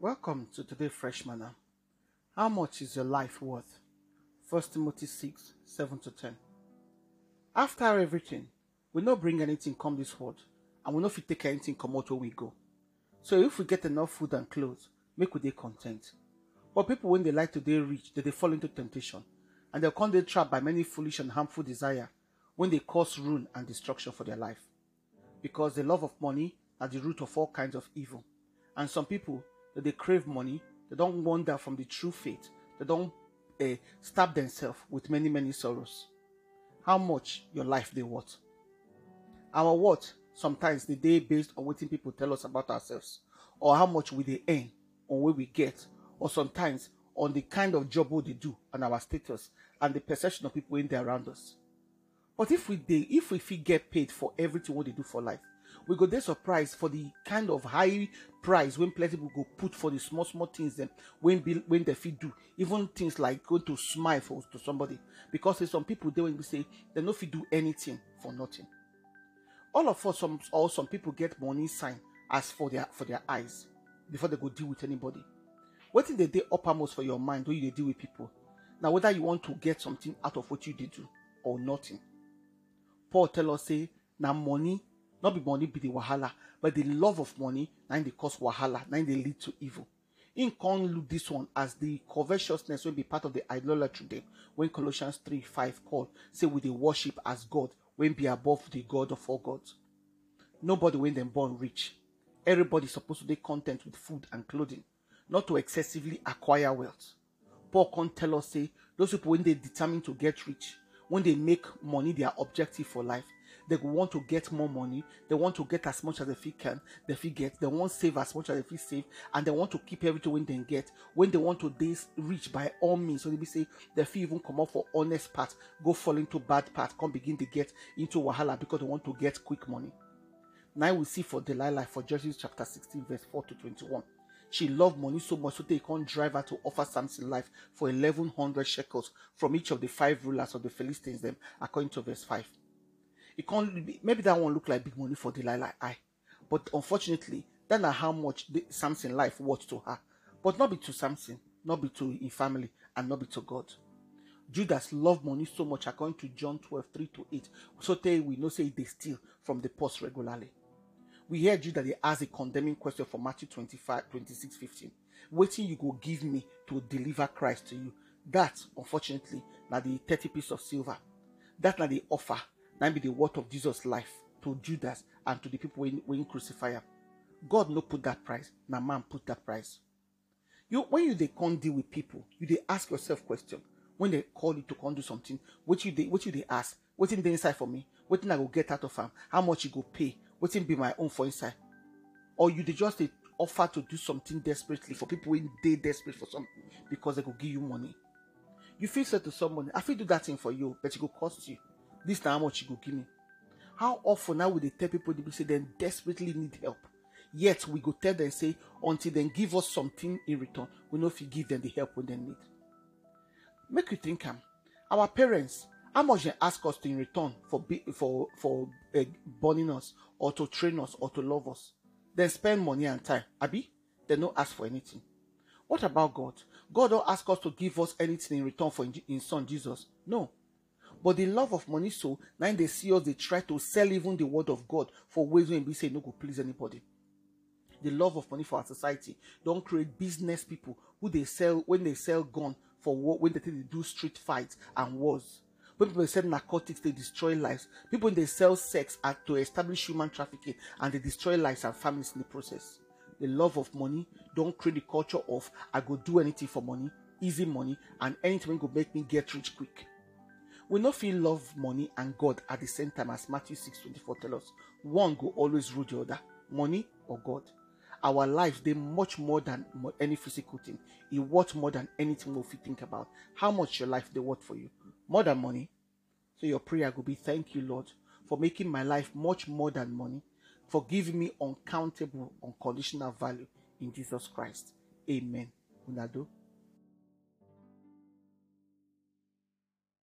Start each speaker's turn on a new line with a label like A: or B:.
A: Welcome to today Fresh Manna. How much is your life worth? 1 Timothy 6 7 to 10. After everything, we no bring anything come this world, and we no fit take anything come out where we go. So if we get enough food and clothes, make we dey content. But people when they like to dey rich, they, they fall into temptation, and they'll come they trapped by many foolish and harmful desire when they cause ruin and destruction for their life. Because the love of money are the root of all kinds of evil. And some people they crave money, they don't wander from the true faith. They don't uh, stab themselves with many, many sorrows. How much your life they worth? Our worth sometimes the day based on what people tell us about ourselves, or how much we they earn, or where we get, or sometimes on the kind of job we they do and our status and the perception of people in there around us. But if we they, if we get paid for everything what they do for life, we go dey surprised for the kind of high price when plenty people go put for the small small things when be when they fit do even things like going to smile for to somebody because some people they when we say they no fit do anything for nothing. All of us some or some people get money sign as for their for their eyes before they go deal with anybody. What they dey uppermost for your mind when you deal with people? Now whether you want to get something out of what you did do or nothing. Paul tell us say now money not be money be the wahala, but the love of money now they cause wahala, now they lead to evil. In can look this one as the covetousness will be part of the idolatry when Colossians 3 5 call say we they worship as God when be above the God of all gods. Nobody when them born rich. Everybody supposed to be content with food and clothing, not to excessively acquire wealth. Paul can tell us say those people when they determine to get rich, when they make money their objective for life, they want to get more money, they want to get as much as they can, they feel get, they want to save as much as they feel save, and they want to keep everything when they get. When they want to they reach by all means, so they be say they feel even come up for honest path, go fall into bad path, come begin to get into wahala because they want to get quick money. Now we see for Delilah for Judges chapter 16, verse 4 to 21. She loved money so much so they can't drive her to offer Samson life for 1100 shekels from each of the five rulers of the Philistines, them according to verse 5. It can't be, maybe that one look like big money for Delilah eye, but unfortunately, that's not how much the, Samson life worth to her. But not be to Samson, not be to his family, and not be to God. Judas loved money so much according to John 12, 3 to 8. So they we know say they steal from the post regularly. We hear Judas they ask a condemning question for Matthew 25, 26, 15. Waiting you go give me to deliver Christ to you. That, unfortunately, now the 30 piece of silver. That now the offer. Now be the worth of Jesus' life to Judas and to the people when, when crucify him. God no put that price. Now man put that price. You when you they can't deal with people, you they ask yourself question. When they call you to come do something, what you they what you they ask? What's in the inside for me? What thing I go get out of him? How much you go pay? what in be my own for inside? Or you they just they offer to do something desperately for people when they desperate for something because they could give you money. You feel say to someone, I feel do that thing for you, but it go cost you. This time how much you go give me? How often now would they tell people they say they desperately need help? Yet we go tell them say until they give us something in return, we know if you give them the help when they need. Make you think am. Our parents, how much they ask us to in return for be, for for uh, burning us or to train us or to love us? Then spend money and time. Abi, they don't ask for anything. What about God? God don't ask us to give us anything in return for in, in Son Jesus. No. But the love of money, so now they see us, they try to sell even the word of God for ways when we say no go please anybody. The love of money for our society don't create business people who they sell when they sell gun for when they, they do street fights and wars. When people sell narcotics, they destroy lives. People they sell sex at, to establish human trafficking and they destroy lives and families in the process. The love of money don't create the culture of I go do anything for money, easy money, and anything go make me get rich quick. We not feel love money and God at the same time as Matthew 6 24 tell us. One go always rule the other, money or God. Our lives they much more than any physical thing. It worth more than anything we think about. How much your life they worth for you? More than money. So your prayer will be thank you, Lord, for making my life much more than money, for giving me uncountable, unconditional value in Jesus Christ. Amen. Unado.